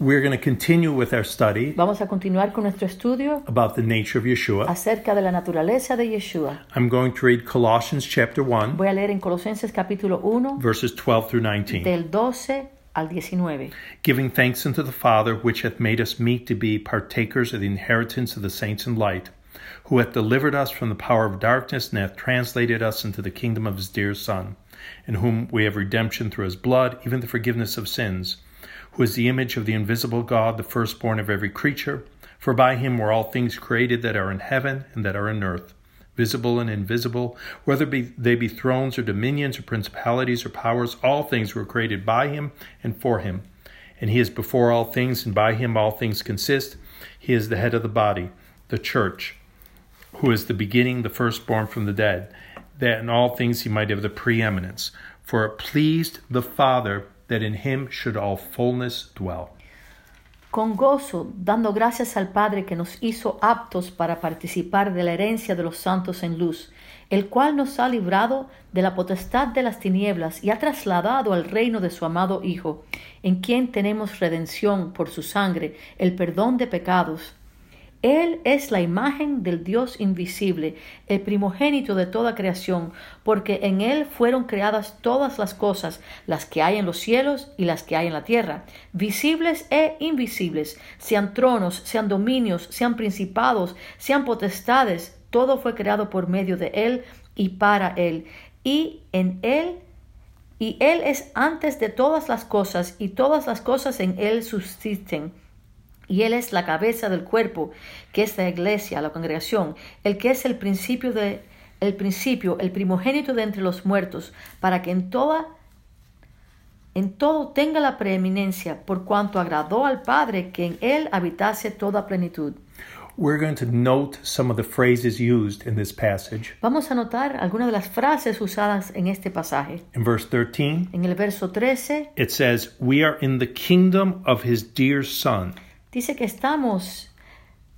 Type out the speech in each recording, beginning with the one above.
We're going to continue with our study Vamos a continuar con nuestro estudio about the nature of Yeshua. acerca de la naturaleza de Yeshua. I'm going to read Colossians chapter 1, Voy a leer en Colosenses capítulo 1 verses 12 through 19. del 12 al 19. Giving thanks unto the Father, which hath made us meet to be partakers of the inheritance of the saints in light, who hath delivered us from the power of darkness, and hath translated us into the kingdom of his dear Son, in whom we have redemption through his blood, even the forgiveness of sins, is the image of the invisible God, the firstborn of every creature. For by him were all things created that are in heaven and that are in earth, visible and invisible, whether be, they be thrones or dominions or principalities or powers, all things were created by him and for him. And he is before all things, and by him all things consist. He is the head of the body, the church, who is the beginning, the firstborn from the dead, that in all things he might have the preeminence. For it pleased the Father that in him should all fullness dwell. Con gozo, dando gracias al Padre que nos hizo aptos para participar de la herencia de los santos en luz, el cual nos ha librado de la potestad de las tinieblas y ha trasladado al reino de su amado Hijo, en quien tenemos redención por su sangre, el perdón de pecados. Él es la imagen del Dios invisible, el primogénito de toda creación, porque en Él fueron creadas todas las cosas, las que hay en los cielos y las que hay en la tierra, visibles e invisibles, sean tronos, sean dominios, sean principados, sean potestades, todo fue creado por medio de Él y para Él, y en Él y Él es antes de todas las cosas, y todas las cosas en Él subsisten. Y Él es la cabeza del cuerpo, que es la iglesia, la congregación, el que es el principio de el principio, el primogénito de entre los muertos, para que en toda en todo tenga la preeminencia, por cuanto agradó al Padre que en él habitase toda plenitud. We're going to note some of the phrases used in this passage. Vamos a notar algunas de las frases usadas en este pasaje. In verse 13, En el verso 13 it says, We are in the kingdom of his dear Son. Dice que estamos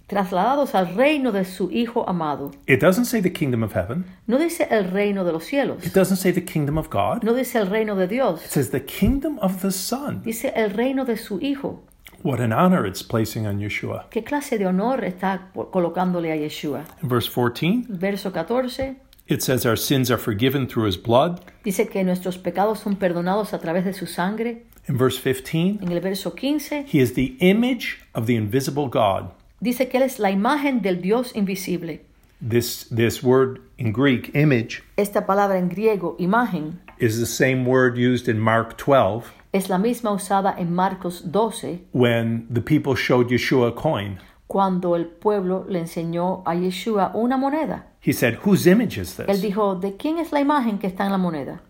trasladados al reino de su Hijo amado. It doesn't say the kingdom of heaven, No dice el reino de los cielos, it doesn't say the kingdom of God. no dice el reino de Dios, It says the kingdom of the Son. dice el reino de su Hijo. What an honor it's placing on Yeshua. ¿Qué clase de honor está colocándole a Yeshua? In verse 14, Verso 14 it says, Our sins are forgiven through his blood. dice que nuestros pecados son perdonados a través de su sangre. In verse 15, En el verso 15 he is the image of the invisible God. dice que Él es la imagen del Dios invisible. This, this word in Greek, image, Esta palabra en griego, imagen, is the same word used in Mark 12 es la misma usada en Marcos 12 when the people showed Yeshua a coin. cuando el pueblo le enseñó a Yeshua una moneda. He said, Whose image is this?" Él dijo, ¿de quién es la imagen que está en la moneda?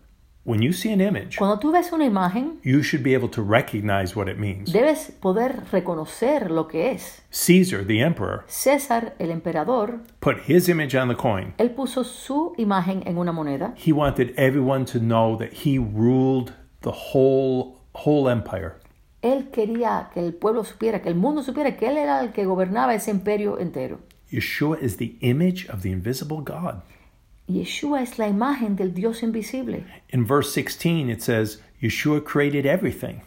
When you see an image, Cuando tú ves una imagen, you should be able to recognize what it means. debes poder reconocer lo que es. Caesar, the emperor, César, el emperador, put his image on the coin. él puso su imagen en una moneda. He wanted everyone to know that he ruled the whole whole empire. Él quería que el pueblo supiera, que el mundo supiera que él era el que gobernaba ese imperio entero. Yeshua is the image of the invisible God. Yeshua es la imagen del Dios invisible. In verse 16 it says Yeshua created everything,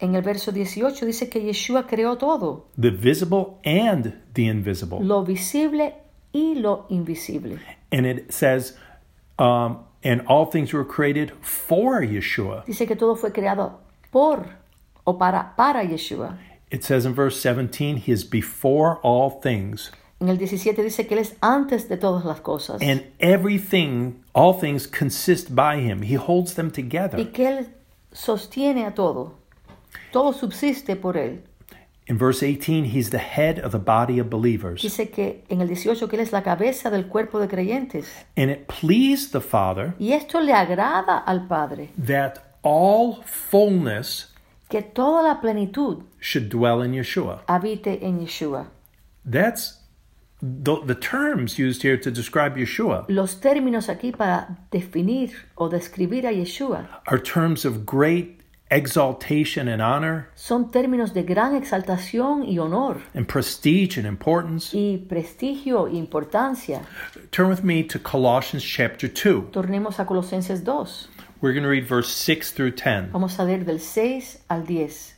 En el verso 18 dice que Yeshua creó todo, the visible and the invisible. lo visible y lo invisible. And it says um, and all things were created for Yeshua. Dice que todo fue creado por o para para Yeshua. It says in verse 17 he is before all things En el 17 dice que él es antes de todas las cosas and everything all things consist by him. He holds them y together. que él sostiene a todo. Todo subsiste por él. In verse 18 he's the head of the body of believers. Dice que en el 18 que él es la cabeza del cuerpo de creyentes. And it pleased the Father Y esto le agrada al Padre, that all fullness que toda la plenitud should dwell in Yeshua. habite en Yeshua. That's the, the terms used here to describe Yeshua Los términos aquí para definir o describir a Yeshua are terms of great exaltation and honor son términos de gran exaltación y honor and prestige and importance. y prestigio e importancia. Turn with me to Colossians chapter 2. Tornemos a Colosenses 2. We're going to read verse 6 through 10. Vamos a leer del 6 al 10.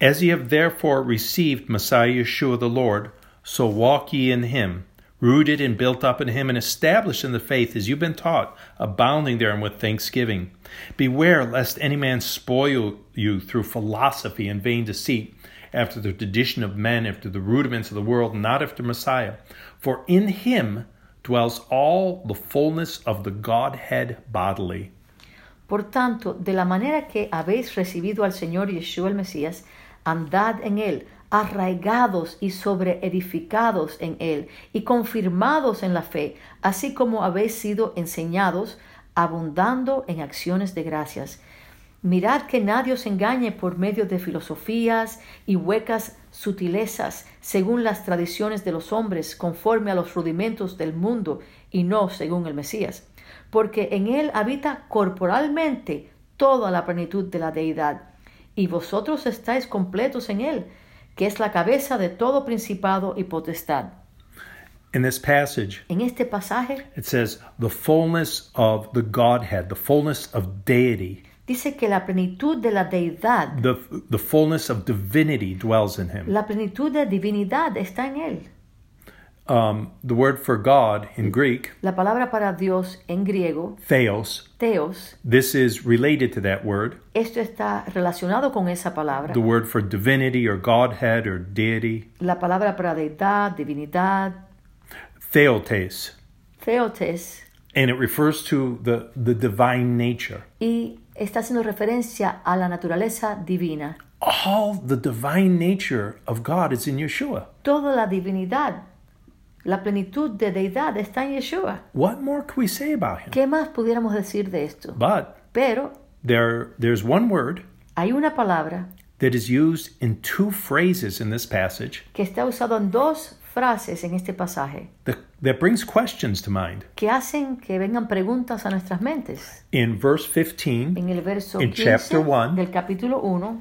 As ye have therefore received Messiah Yeshua the Lord, so walk ye in him, rooted and built up in him, and established in the faith as you've been taught, abounding therein with thanksgiving. Beware lest any man spoil you through philosophy and vain deceit, after the tradition of men, after the rudiments of the world, not after Messiah. For in him dwells all the fullness of the Godhead bodily. Por tanto, de la manera que habéis recibido al Señor Yeshua el Mesías, andad en él, arraigados y sobreedificados en él, y confirmados en la fe, así como habéis sido enseñados, abundando en acciones de gracias. Mirad que nadie os engañe por medio de filosofías y huecas sutilezas, según las tradiciones de los hombres, conforme a los rudimentos del mundo, y no según el Mesías porque en él habita corporalmente toda la plenitud de la deidad, y vosotros estáis completos en él, que es la cabeza de todo principado y potestad. In this passage, En este pasaje it says, the fullness of the Godhead, the fullness of deity, dice que la plenitud de la deidad, the, the fullness of divinity dwells in him. la plenitud de divinidad está en él. Um, the word for God in Greek, La palabra para Dios en griego, theos, theos, this is related to that word. esto está relacionado con esa palabra. The word for divinity or Godhead or deity, La palabra para deidad, divinidad, theotes, theotes, and it refers to the, the divine nature. y está haciendo referencia a la naturaleza divina. All the divine nature of God is in Yeshua. Toda la divinidad, la plenitud de deidad está en Yeshua. What more can we say about him? ¿Qué más pudiéramos decir de esto? But Pero there, there's one word hay una palabra that is used in two phrases in this passage que está usada en dos frases en este pasaje that, that brings questions to mind. que hacen que vengan preguntas a nuestras mentes. In verse 15, En el verso In 15 chapter one. del capítulo 1,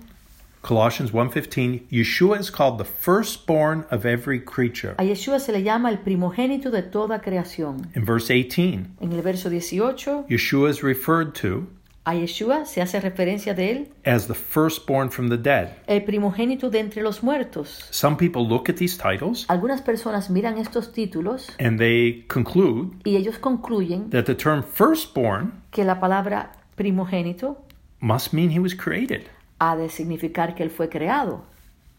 Colossians 1:15, Yeshua is called the firstborn of every creature. a Yeshua se le llama el primogénito de toda creación. In verse 18, En el verso 18, Yeshua is referred to a Yeshua se hace referencia de él, as the firstborn from the dead. el primogénito de entre los muertos. Some people look at these titles Algunas personas miran estos títulos and they conclude y ellos concluyen that the term firstborn que la palabra primogénito must mean he was created. Ha de significar que él fue creado.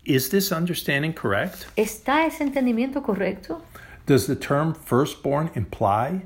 Is this understanding correct? ¿Está ese entendimiento correcto? Does the term firstborn imply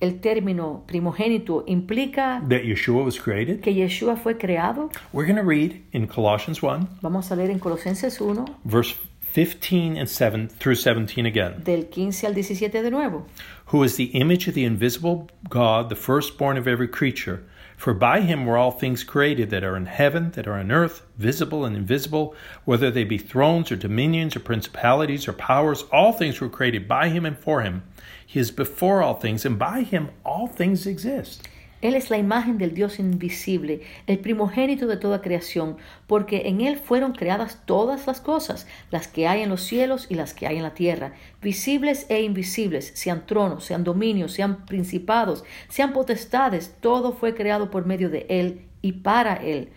El término primogénito implica that Yeshua was created? que Yeshua fue creado. We're going to read in Colossians 1, Vamos a leer en Colosenses 1, verse 15 and 7 through 17 again. del 15 al 17 de nuevo. who is the image of the invisible God, the firstborn of every creature. For by him were all things created that are in heaven, that are on earth, visible and invisible, whether they be thrones or dominions or principalities or powers, all things were created by him and for him. He is before all things, and by him all things exist. Él es la imagen del Dios invisible, el primogénito de toda creación, porque en Él fueron creadas todas las cosas, las que hay en los cielos y las que hay en la tierra, visibles e invisibles, sean tronos, sean dominios, sean principados, sean potestades, todo fue creado por medio de Él y para Él.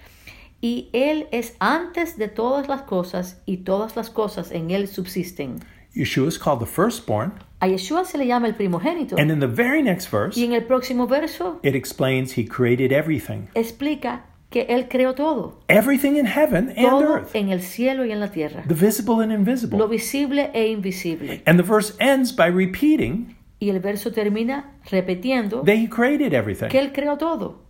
Y Él es antes de todas las cosas y todas las cosas en Él subsisten. Yeshua is called the firstborn, A Yeshua se le llama el primogénito. and in the very next verse, Y en el próximo verso it explains he created everything. explica que Él creó todo. Everything in heaven and todo earth, en el cielo y en la tierra, the visible and lo invisible. visible e invisible. And the verse ends by repeating Y el verso termina repitiendo that he created everything. que Él creó todo.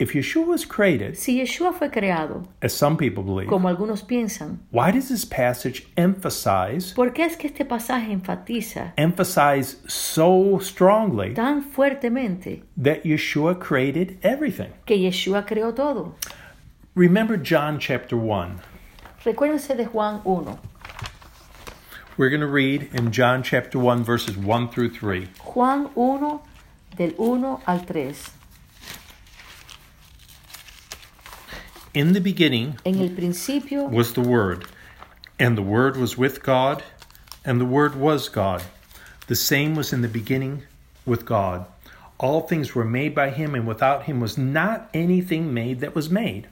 If Yeshua was created, Si Yeshua fue creado, as some people believe, como algunos piensan, why does this passage emphasize ¿por qué es que este pasaje enfatiza emphasize so strongly tan fuertemente that Yeshua created everything? que Yeshua creó todo? Remember John chapter 1. Recuérdense de Juan 1. We're going to read in John chapter 1 verses 1 through 3. Juan 1 del 1 al 3. In the beginning En el principio was the Word, and the Word was with God, and the Word was God. The same was in the beginning with God. All things were made by him, and without him was not anything made that was made.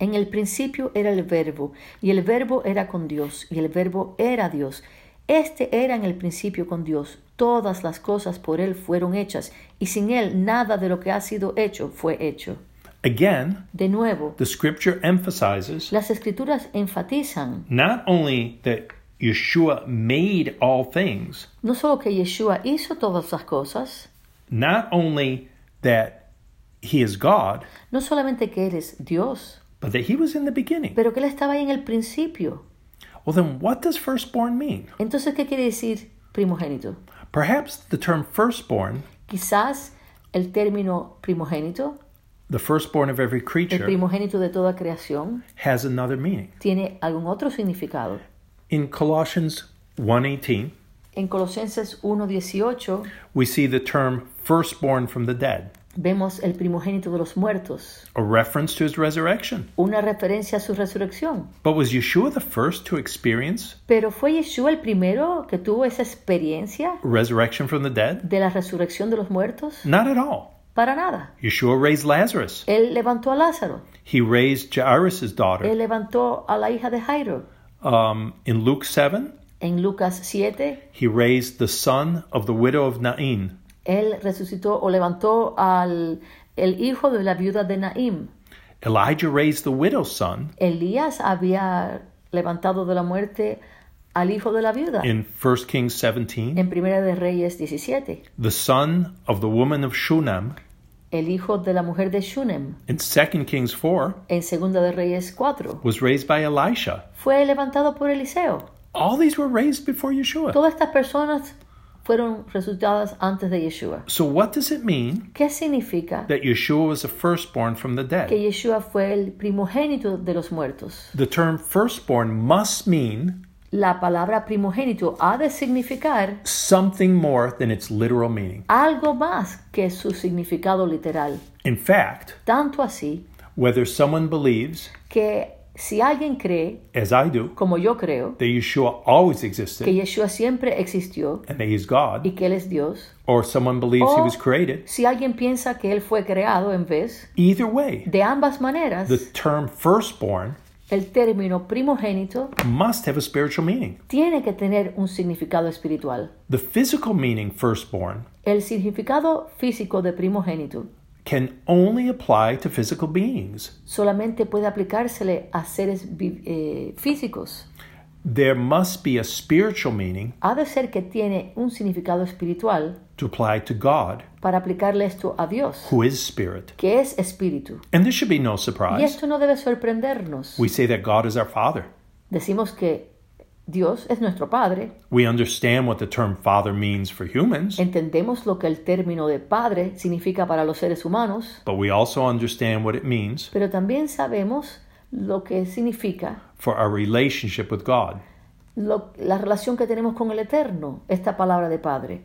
En el principio era el verbo, y el verbo era con Dios, y el verbo era Dios. Este era en el principio con Dios. Todas las cosas por Él fueron hechas, y sin Él nada de lo que ha sido hecho fue hecho. Again, De nuevo, the scripture emphasizes las escrituras enfatizan not only that Yeshua made all things, no solo que Yeshua hizo todas las cosas, not only that he is God, no solamente que Él es Dios, but that he was in the beginning. pero que Él estaba ahí en el principio. Well, then what does firstborn mean? Entonces, ¿qué quiere decir primogénito? Perhaps the term firstborn, Quizás el término primogénito, the firstborn of every el creature, primogénito de toda creación, has another meaning. tiene algún otro significado. In Colossians 1:18, En Colosenses 1.18 we see the term firstborn from the dead, vemos el primogénito de los muertos, a reference to his resurrection. una referencia a su resurrección. But was Yeshua the first to experience Pero ¿fue Yeshua el primero que tuvo esa experiencia resurrection from the dead? de la resurrección de los muertos? Not at all. Para nada. Yeshua raised Lazarus. Él levantó a Lázaro, He raised Jairus' daughter. él levantó a la hija de Jairo. Um, in Luke 7, En Lucas 7, he raised the son of the widow of Nain. él resucitó o levantó al el hijo de la viuda de Naim. Elijah raised the widow's son Elías había levantado de la muerte al hijo de la viuda. in 1 Kings 17. En Primera de Reyes 17, The son of the woman of Shunam el hijo de la mujer de Shunem. in 2 Kings 4 En Segunda de Reyes 4, was raised by Elisha. fue levantado por Eliseo. All these were raised before Yeshua. Todas estas personas fueron resucitadas antes de Yeshua. So, what does it mean ¿Qué significa that Yeshua was the firstborn from the que dead? Yeshua fue el primogénito de los muertos? The term firstborn must mean La palabra primogénito ha de significar something more than its literal meaning. algo más que su significado literal. In fact, Tanto así whether someone believes, que si alguien cree, as I do, como yo creo, that Yeshua always que existed Yeshua siempre existió and that he's God, y que Él es Dios, or someone believes he o was created, si alguien piensa que Él fue creado en vez, either way, de ambas maneras, the term firstborn el término primogénito must have a spiritual meaning. tiene que tener un significado espiritual. The physical meaning firstborn El significado físico de primogénito can only apply to physical beings. solamente puede aplicársele a seres eh, físicos. There must be a spiritual meaning Ha de ser que tiene un significado espiritual to apply to God, para aplicarle esto a Dios, who is spirit. que es espíritu. And this should be no Y surprise. esto no debe sorprendernos. We say that God is our Father. Decimos que Dios es nuestro Padre, We understand what the term Father means for humans, entendemos lo que el término de Padre significa para los seres humanos, but we also understand what it means pero también sabemos lo que significa for our relationship with God. lo- la relación que tenemos con el Eterno, esta palabra de Padre.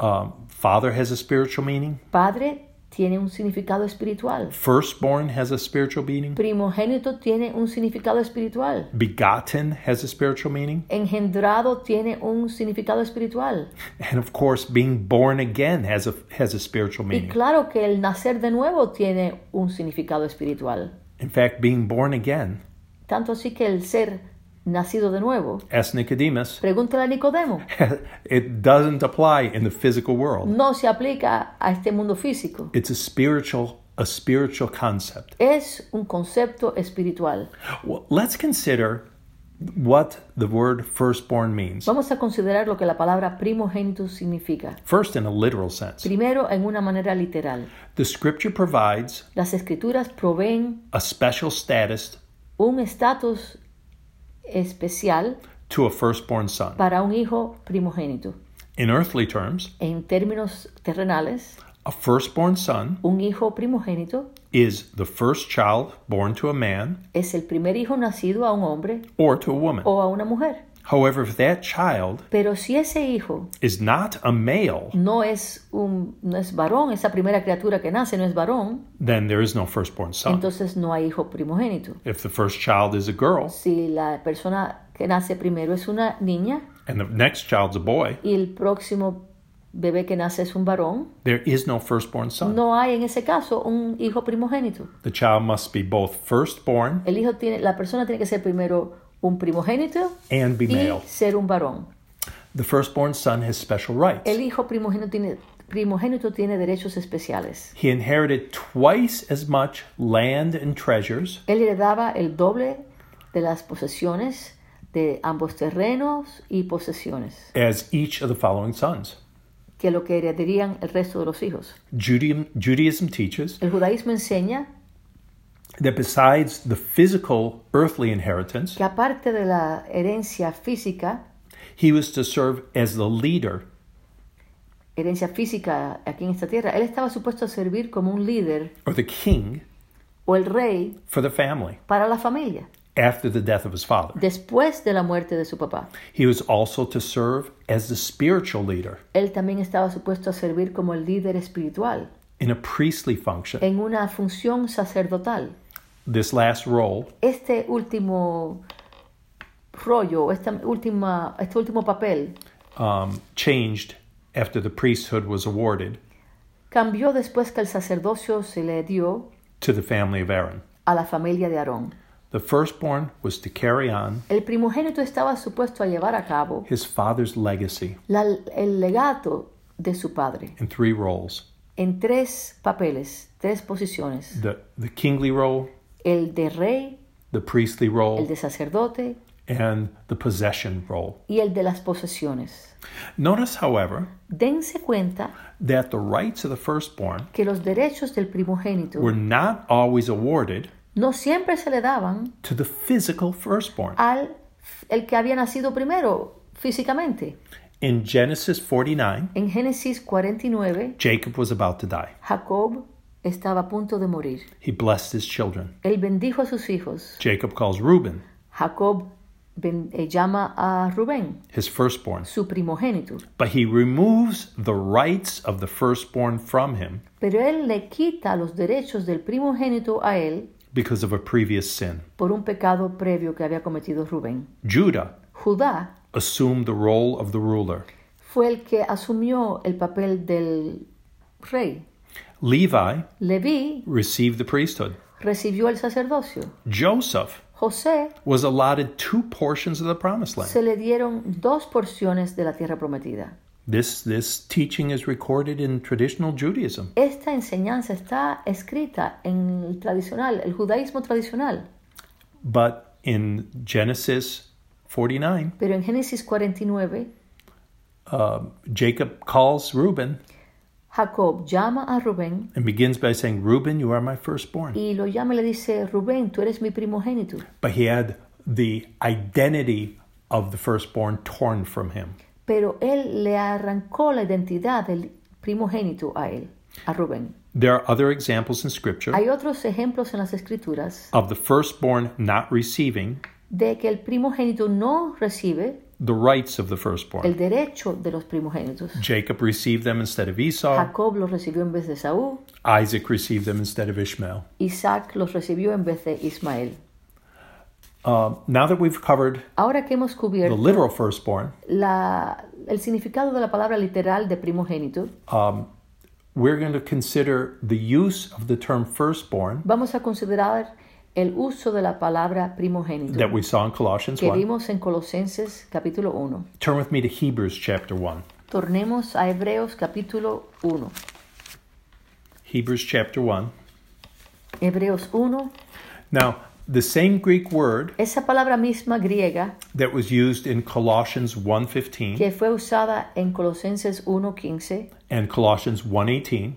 Um, Father has a spiritual meaning. Padre tiene un significado espiritual. Firstborn has a spiritual meaning. Primogénito tiene un significado espiritual. Begotten has a spiritual meaning. Engendrado tiene un significado espiritual. And of course, being born again has a, has a spiritual Y meaning. claro que el nacer de nuevo tiene un significado espiritual. In fact, being born again, Tanto así que el ser nacido de nuevo, as Nicodemus, pregúntale a Nicodemo, it doesn't apply in the physical world. no se aplica a este mundo físico. It's a spiritual, a spiritual concept. Es un concepto espiritual. Well, let's consider what the word firstborn means. Vamos a considerar lo que la palabra primogénito significa. First, in a literal sense, Primero, en una manera literal. the scripture provides Las escrituras proveen a special status un estatus especial to a firstborn son. para un hijo primogénito. In earthly terms, En términos terrenales, a firstborn son un hijo primogénito is the first child born to a man es el primer hijo nacido a un hombre or to a woman. o a una mujer. However, if that child Pero si ese hijo is not a male, no es un no es varón, esa primera criatura que nace no es varón, then there is no firstborn son. entonces no hay hijo primogénito. If the first child is a girl Si la persona que nace primero es una niña and the next child's a boy, y el próximo bebé que nace es un varón, there is no firstborn son. no hay en ese caso un hijo primogénito. The child must be both firstborn El hijo tiene, la persona tiene que ser primero un primogénito and be y male. ser un varón. The firstborn son has special rights. El hijo primogénito tiene, primogénito tiene derechos especiales. He inherited twice as much land and treasures Él heredaba el doble de las posesiones de ambos terrenos y posesiones as each of the following sons. Que lo que heredarían el resto de los hijos. Judaism, Judaism teaches El judaísmo enseña that besides the physical earthly inheritance, que aparte de la herencia física, he was to serve as the leader. herencia física aquí en esta tierra, él estaba supuesto a servir como un líder or the king o el rey for the family. para la familia after the death of his father. después de la muerte de su papá. He was also to serve as the spiritual leader Él también estaba supuesto a servir como el líder espiritual in a priestly function. en una función sacerdotal. This last role Este último rollo, esta última, este último papel um, changed after the priesthood was awarded cambió después que el sacerdocio se le dio to the family of Aaron. a la familia de Aarón. The firstborn was to carry on El primogénito estaba supuesto a llevar a cabo his father's legacy la- el legato de su padre in three roles en tres papeles, tres posiciones. the, the kingly role, El de rey, the priestly el role, de sacerdote and the possession role. y el de las posesiones. Notice, however, Dense cuenta that the rights of the firstborn que los derechos del primogénito were not always awarded no siempre se le daban to the physical firstborn. al el que había nacido primero físicamente. In Genesis 49, En Génesis 49, Jacob was about to die. Jacob estaba a punto de morir. He blessed his children. Él bendijo a sus hijos. Jacob calls Reuben Jacob ben- eh, llama a Rubén, his firstborn, su primogénito. but he removes the rights of the firstborn from him Pero él le quita los derechos del primogénito a él because of a previous sin. por un pecado previo que había cometido Rubén. Judah Judá assumed the role of the ruler. fue el que asumió el papel del rey. Levi Leví received the priesthood. recibió el sacerdocio. Joseph José was allotted two portions of the promised land. se le dieron dos porciones de la tierra prometida. This, this teaching is recorded in traditional Judaism. Esta enseñanza está escrita en el tradicional, el judaísmo tradicional. But in Genesis 49, Pero en Génesis 49, uh, Jacob calls Reuben Jacob llama a Rubén and begins by saying, Reuben, you are my firstborn. y lo llama y le dice, Rubén, tú eres mi primogénito. But he had the identity of the firstborn torn from him. Pero él le arrancó la identidad del primogénito a él, a Rubén. There are other examples in Scripture Hay otros ejemplos en las escrituras of the firstborn not receiving de que el primogénito no recibe the rights of the el firstborn. derecho de los primogénitos. Jacob received them instead of Esau. Jacob los recibió en vez de Saúl, Isaac received them instead of Ishmael. Isaac los recibió en vez de Ismael. Uh, now that we've covered Ahora que hemos the literal firstborn, la- el significado de la palabra literal de primogénito, um, we're going to consider the use of the term firstborn vamos a considerar el uso de la palabra primogénito that we saw in Colossians que 1. vimos en Colosenses capítulo 1. Turn with me to Hebrews chapter 1. Tornemos a Hebreos capítulo 1. Hebrews chapter 1. Hebreos 1, Now, the same Greek word esa palabra misma griega that was used in Colossians 1:15 que fue usada en Colosenses 1.15 and Colossians 1:18,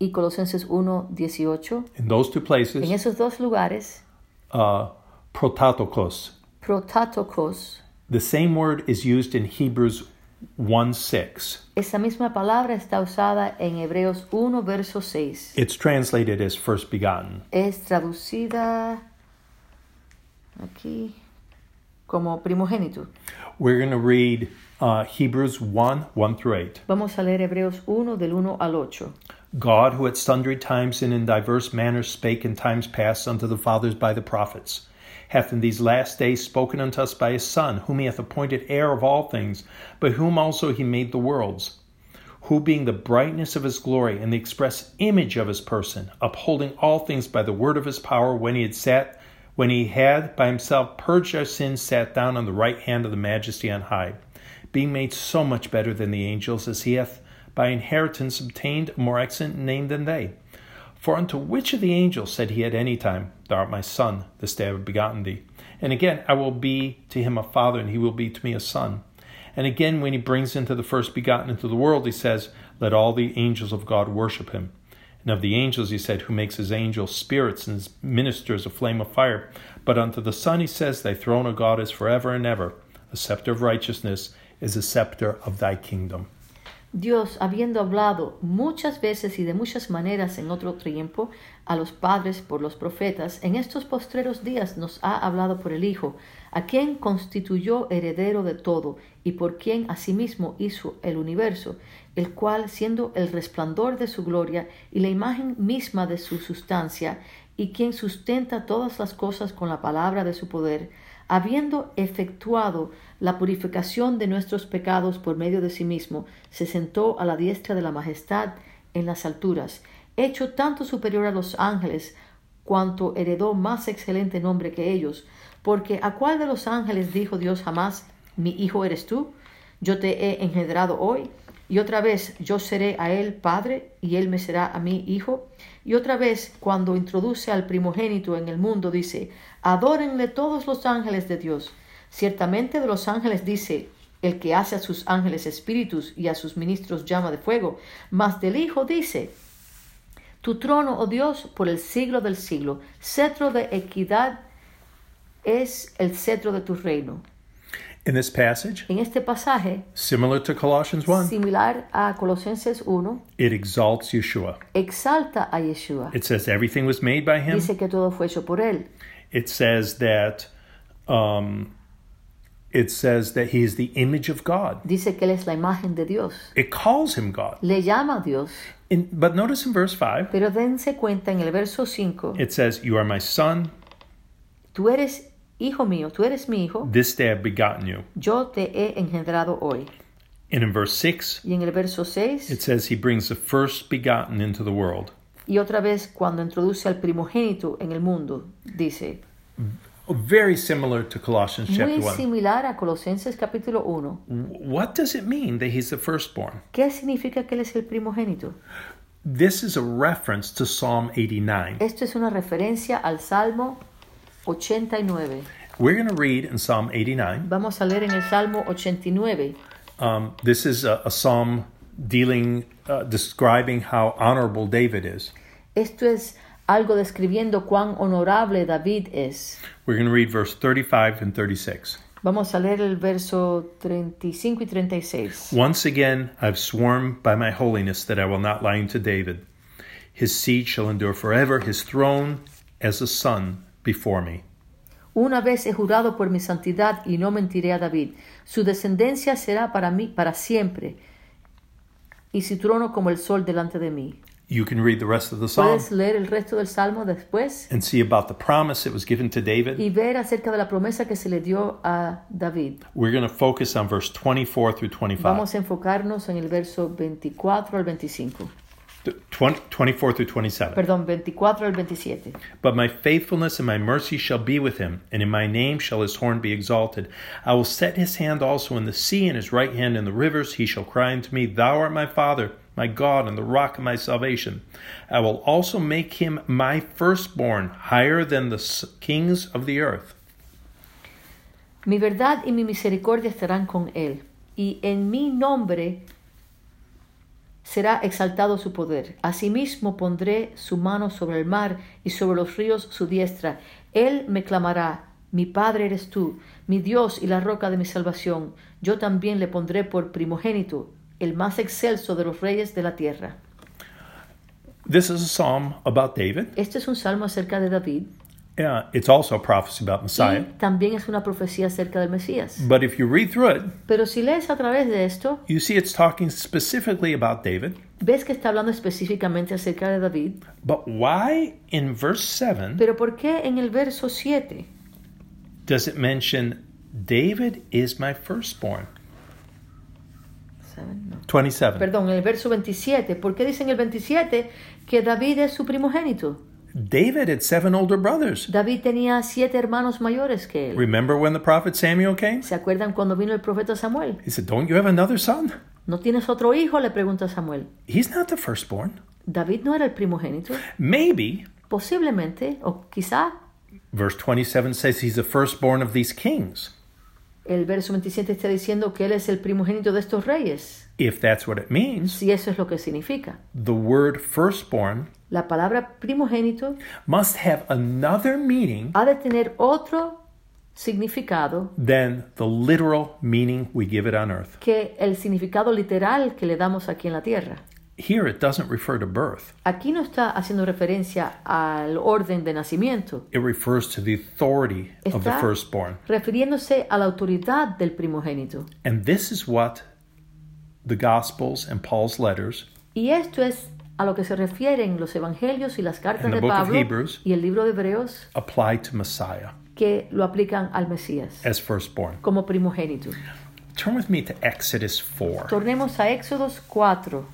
y Colosenses 1.18, in those two en places, esos dos lugares, uh, prototokos. prototokos, The same word is used in Hebrews 1:6. esa misma palabra está usada en Hebreos 1, verso 6. It's translated as first begotten. Es traducida aquí como primogénito. We're going to read uh, Hebrews 1 1 through 8. Vamos a leer Hebreos 1 del 1 al 8. God, who at sundry times and in diverse manners spake in times past unto the fathers by the prophets, hath in these last days spoken unto us by his Son, whom he hath appointed heir of all things, by whom also he made the worlds. who being the brightness of his glory and the express image of his person, upholding all things by the word of his power, when he had sat, when he had by himself purged our sins, sat down on the right hand of the majesty on high, being made so much better than the angels, as he hath by inheritance obtained a more excellent name than they. For unto which of the angels said he at any time, Thou art my son, this day I have begotten thee? And again, I will be to him a father, and he will be to me a son. And again, when he brings into the first begotten into the world, he says, Let all the angels of God worship him. And of the angels, he said, Who makes his angels spirits and his ministers a flame of fire. But unto the Son, he says, Thy throne, O God, is forever and ever. A scepter of righteousness is a scepter of thy kingdom. Dios, habiendo hablado muchas veces y de muchas maneras en otro tiempo a los padres por los profetas, en estos postreros días nos ha hablado por el Hijo, a quien constituyó heredero de todo y por quien asimismo hizo el universo, el cual, siendo el resplandor de su gloria y la imagen misma de su sustancia, y quien sustenta todas las cosas con la palabra de su poder, habiendo efectuado la purificación de nuestros pecados por medio de sí mismo, se sentó a la diestra de la majestad en las alturas, hecho tanto superior a los ángeles, cuanto heredó más excelente nombre que ellos, porque a cuál de los ángeles dijo Dios jamás, mi hijo eres tú, yo te he engendrado hoy, y otra vez yo seré a él padre, y él me será a mí hijo, y otra vez cuando introduce al primogénito en el mundo dice, Adórenle todos los ángeles de Dios. Ciertamente de los ángeles dice, el que hace a sus ángeles espíritus y a sus ministros llama de fuego. Mas del Hijo dice, tu trono, oh Dios, por el siglo del siglo, cetro de equidad es el cetro de tu reino. In this passage, En este pasaje, similar to Colossians 1, similar a Colosenses 1, it exalts Yeshua. exalta a Yeshua. It says everything was made by him. Dice que todo fue hecho por él. It says that um, it says that he is the image of God. Dice que él es la imagen de Dios. It calls him God. Le llama Dios. In, but notice in verse 5, Pero dense cuenta en el verso 5, it says, You are my son, tú eres hijo mío, tú eres mi hijo, this day I've begotten you. yo te he engendrado hoy. And in verse 6, Y en el verso 6, it says he brings the first begotten into the world. Y otra vez cuando introduce al primogénito en el mundo, dice, Very similar to Colossians chapter muy 1. similar a Colosenses capítulo 1. What does it mean that he's the firstborn? ¿Qué significa que él es el primogénito? This is a reference to Psalm 89. Esto es una referencia al Salmo 89. We're going to read in Psalm 89. Vamos a leer en el Salmo 89. Um, this is a, a psalm dealing, uh, describing how honorable David is. Esto es algo describiendo cuán honorable David es. We're going to read verse 35 and 36. Vamos a leer el verso 35 y 36. Once again, I've sworn by my holiness that I will not lie unto David. His seed shall endure forever, his throne as a sun before me. Una vez he jurado por mi santidad y no mentiré a David. Su descendencia será para mí para siempre y su trono como el sol delante de mí. You can read the rest of the psalm Puedes leer el resto del salmo después and see about the promise that was given to David. y ver acerca de la promesa que se le dio a David. We're going to focus on verse 24 through 25. Vamos a enfocarnos en el verso 24 al 25. Th- 20 24 through 27. Perdón, 24 al 27. But my faithfulness and my mercy shall be with him, and in my name shall his horn be exalted. I will set his hand also in the sea, and his right hand in the rivers. He shall cry unto me, Thou art my Father, my God, and the rock of my salvation. I will also make him my firstborn, higher than the kings of the earth. Mi verdad y mi misericordia estarán con él, y en mi nombre será exaltado su poder. Asimismo pondré su mano sobre el mar y sobre los ríos su diestra. Él me clamará, mi Padre eres tú, mi Dios y la roca de mi salvación. Yo también le pondré por primogénito, el más excelso de los reyes de la tierra. This is a psalm about David. Este es un salmo acerca de David Uh, it's also a prophecy about Messiah. y también es una profecía acerca del Mesías. But if you read through it, Pero si lees a través de esto, you see it's talking specifically about David. ves que está hablando específicamente acerca de David. But why in verse 7 Pero ¿por qué en el verso 7 does it mention David is my firstborn? Seven, no. 27. perdón, el verso 27. ¿Por qué dice en el 27 que David es su primogénito? David had seven older brothers. David tenía siete hermanos mayores que él. Remember when the prophet Samuel came? ¿Se acuerdan cuando vino el profeta Samuel? He said, Don't you have another son? ¿No tienes otro hijo? Le pregunta Samuel. He's not the firstborn. David no era el primogénito. Maybe, Posiblemente, o quizá, verse 27 says he's the firstborn of these kings. El verso 27 está diciendo que él es el primogénito de estos reyes. If that's what it means, Si eso es lo que significa. the word firstborn La palabra primogénito must have another meaning ha de tener otro significado than the literal meaning we give it on earth. que el significado literal que le damos aquí en la tierra. Here it doesn't refer to birth, Aquí no está haciendo referencia al orden de nacimiento, it refers to the authority of the Está- firstborn. refiriéndose a la autoridad del primogénito. And this is what the Gospels and Paul's letters Y esto es a lo que se refieren los evangelios y las cartas And the de book of Pablo Hebrews. y el libro de Hebreos apply to Messiah que lo aplican al Mesías as firstborn. como primogénito. Turn with me to Exodus 4. Tornemos a Éxodos 4.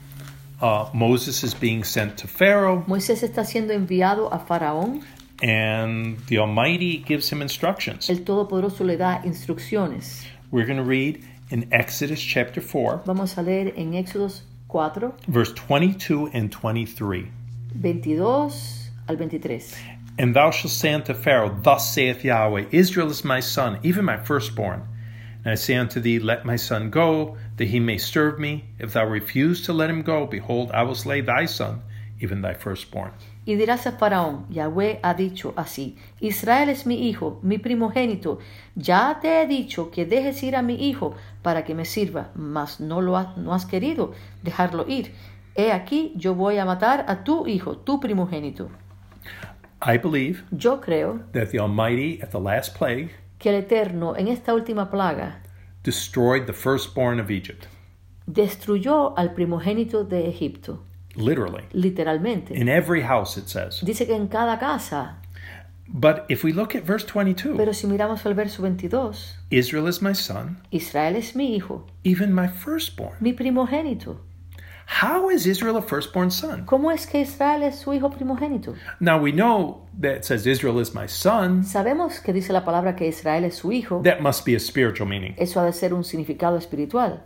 Uh, Moses is being sent to Pharaoh, Moisés está siendo enviado a Faraón. and the Almighty gives him instructions. El Todopoderoso le da instrucciones. We're going to read in Exodus chapter 4, Vamos a leer en Éxodos 4, verse 22 and 23. 22 al 23. And thou shalt say unto Pharaoh, Thus saith Yahweh, Israel is my son, even my firstborn. And I say unto thee, Let my son go, that he may serve me. If thou refuse to let him go, behold, I will slay thy son, even thy firstborn. Y dirás a Faraón, Yahweh ha dicho así, Israel es mi hijo, mi primogénito. Ya te he dicho que dejes ir a mi hijo para que me sirva, mas no lo ha- no has querido dejarlo ir. He aquí, yo voy a matar a tu hijo, tu primogénito. I believe Yo creo that the Almighty, at the last plague, que el Eterno en esta última plaga destroyed the firstborn of Egypt. destruyó al primogénito de Egipto, Literally. literalmente. In every house, it says. Dice que en cada casa, But if we look at verse 22, pero si miramos al verso 22, Israel is my son, Israel es mi hijo, even my firstborn. mi primogénito. How is Israel a firstborn son? ¿Cómo es que Israel es su hijo primogénito? Now we know that it says Israel is my son. Sabemos que dice la palabra que Israel es su hijo. That must be a spiritual meaning. Eso ha de ser un significado espiritual.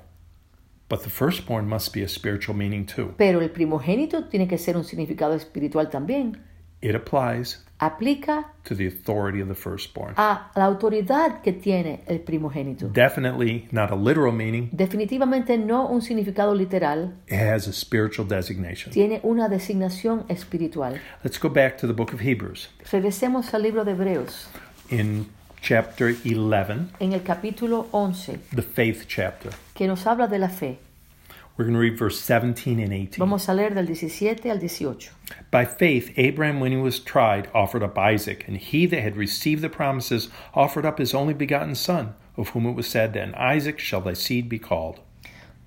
But the firstborn must be a spiritual meaning too. Pero el primogénito tiene que ser un significado espiritual también. It applies Aplica to the authority of the firstborn. a la autoridad que tiene el primogénito. Definitely not a literal meaning, Definitivamente no un significado literal, it has a spiritual designation. tiene una designación espiritual. Let's go back to the book of Hebrews. Regresemos al libro de Hebreos, In chapter 11, en el capítulo 11, the faith chapter, que nos habla de la fe. We're going to read verse 17 and 18. Vamos a leer del 17 al 18. By faith, Abraham, when he was tried, offered up Isaac, and he that had received the promises offered up his only begotten son, of whom it was said, And Isaac shall thy seed be called.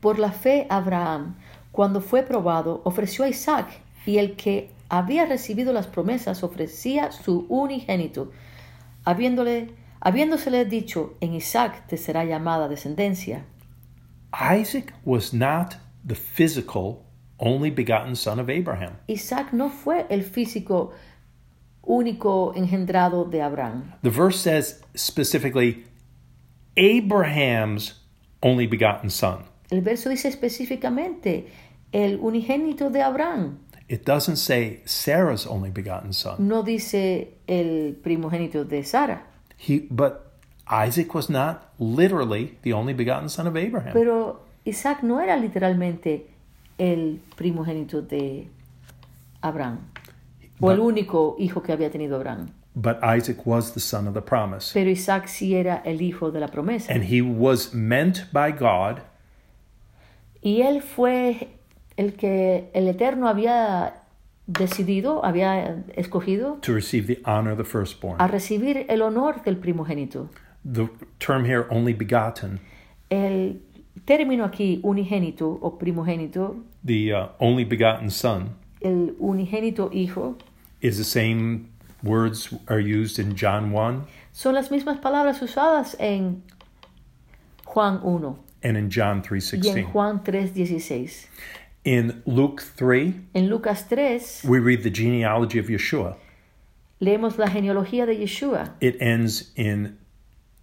Por la fe, Abraham, cuando fue probado, ofreció a Isaac, y el que había recibido las promesas ofrecía su unigénito, habiéndole, habiéndosele dicho, en Isaac te será llamada descendencia. Isaac was not the physical only begotten son of Abraham. Isaac no fue el físico único engendrado de Abraham. The verse says specifically, Abraham's only begotten son. El verso dice específicamente el unigénito de Abraham. It doesn't say Sarah's only begotten son. No dice el primogénito de Sara. He, but Isaac was not literally the only begotten son of Abraham. Pero Isaac no era literalmente el primogénito de Abraham, o el But- único hijo que había tenido Abraham. But Isaac was the son of the promise. Pero Isaac sí era el hijo de la promesa. And he was meant by God Y él fue el que el Eterno había decidido, había escogido to receive the honor of the firstborn. a recibir el honor del primogénito. The term here, only begotten, El término aquí, unigénito o primogénito, the uh, only begotten son, el unigénito hijo, is the same words are used in John 1 son las mismas palabras usadas en Juan 1 and in John y en 3:16. Juan 3:16. In Luke 3, En Lucas 3 we read the genealogy of Yeshua. leemos la genealogía de Yeshua. It ends in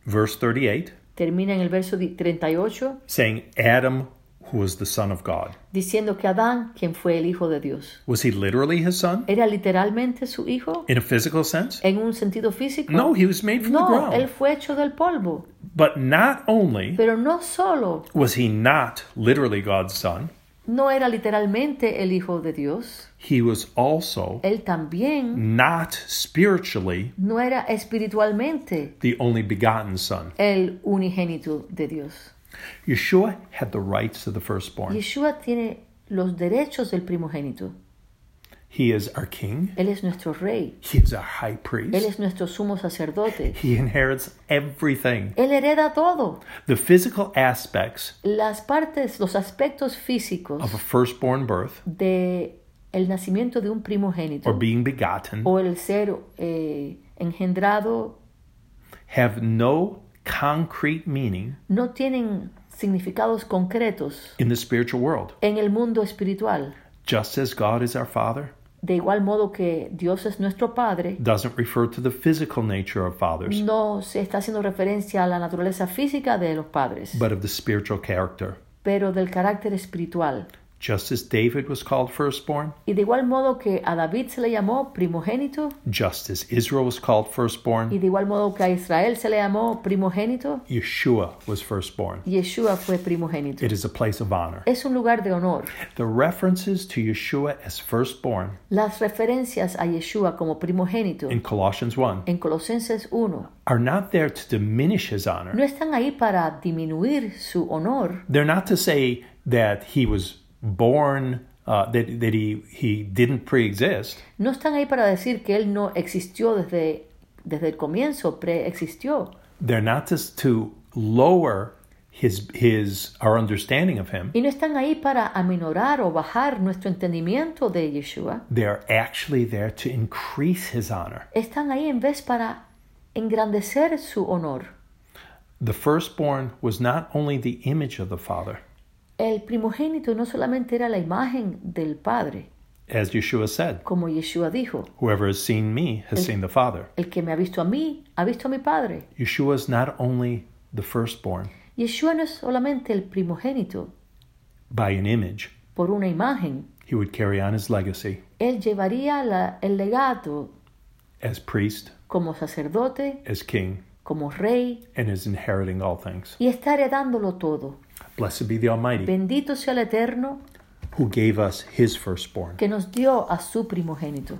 verse 38 Termina en el verso 38 saying Adam who was the son of God. diciendo que Adán, quien fue el hijo de Dios, Was he literally his son ¿era literalmente su hijo in a physical sense? en un sentido físico? No, he was made from the No, él fue hecho del polvo. But not only Pero no solo was he not literally God's son, no era literalmente el hijo de Dios, he was also él también not spiritually no era espiritualmente the only begotten son. el unigénito de Dios. Yeshua had the rights of the firstborn. Yeshua tiene los derechos del primogénito. He is our king. Él es nuestro rey. He is our high priest. Él es nuestro sumo sacerdote. He inherits everything. Él hereda todo. The physical aspects Las partes, los aspectos físicos of a firstborn birth de el nacimiento de un primogénito or being begotten o el ser eh, engendrado have no concrete meaning no tienen significados concretos in the spiritual world. en el mundo espiritual. Just as God is our Father De igual modo que Dios es nuestro Padre, doesn't refer to the physical nature of fathers, no se está haciendo referencia a la naturaleza física de los padres, but of the spiritual character. pero del carácter espiritual. Just as David was called firstborn, Y de igual modo que a David se le llamó primogénito, just as Israel was called firstborn. y de igual modo que a Israel se le llamó primogénito, Yeshua was firstborn. Yeshua fue primogénito. It is a place of honor. Es un lugar de honor. The references to Yeshua as firstborn Las referencias a Yeshua como primogénito in Colossians 1 en Colosenses 1 are not there to diminish his honor. no están ahí para disminuir su honor. They're not to say that he was born, uh, that, that he, he didn't pre exist. No están ahí para decir que Él no existió desde, desde el comienzo, preexistió. They're not to, to lower his, his, our understanding of him. Y no están ahí para aminorar o bajar nuestro entendimiento de Yeshua. They're actually there to increase his honor. Están ahí en vez para engrandecer su honor. The firstborn was not only the image of the Father, El primogénito no solamente era la imagen del Padre, as Yeshua said, como Yeshua dijo, Whoever has seen me has seen the Father. el que me ha visto a mí, ha visto a mi Padre. Yeshua is not only the firstborn Yeshua no es solamente el primogénito by an image, por una imagen, he would carry on his legacy él llevaría la- el legado as priest, como sacerdote, as king, como rey and as inheriting all things. y está heredándolo todo. Blessed be the Almighty, Bendito sea el Eterno who gave us his firstborn. que nos dio a su primogénito.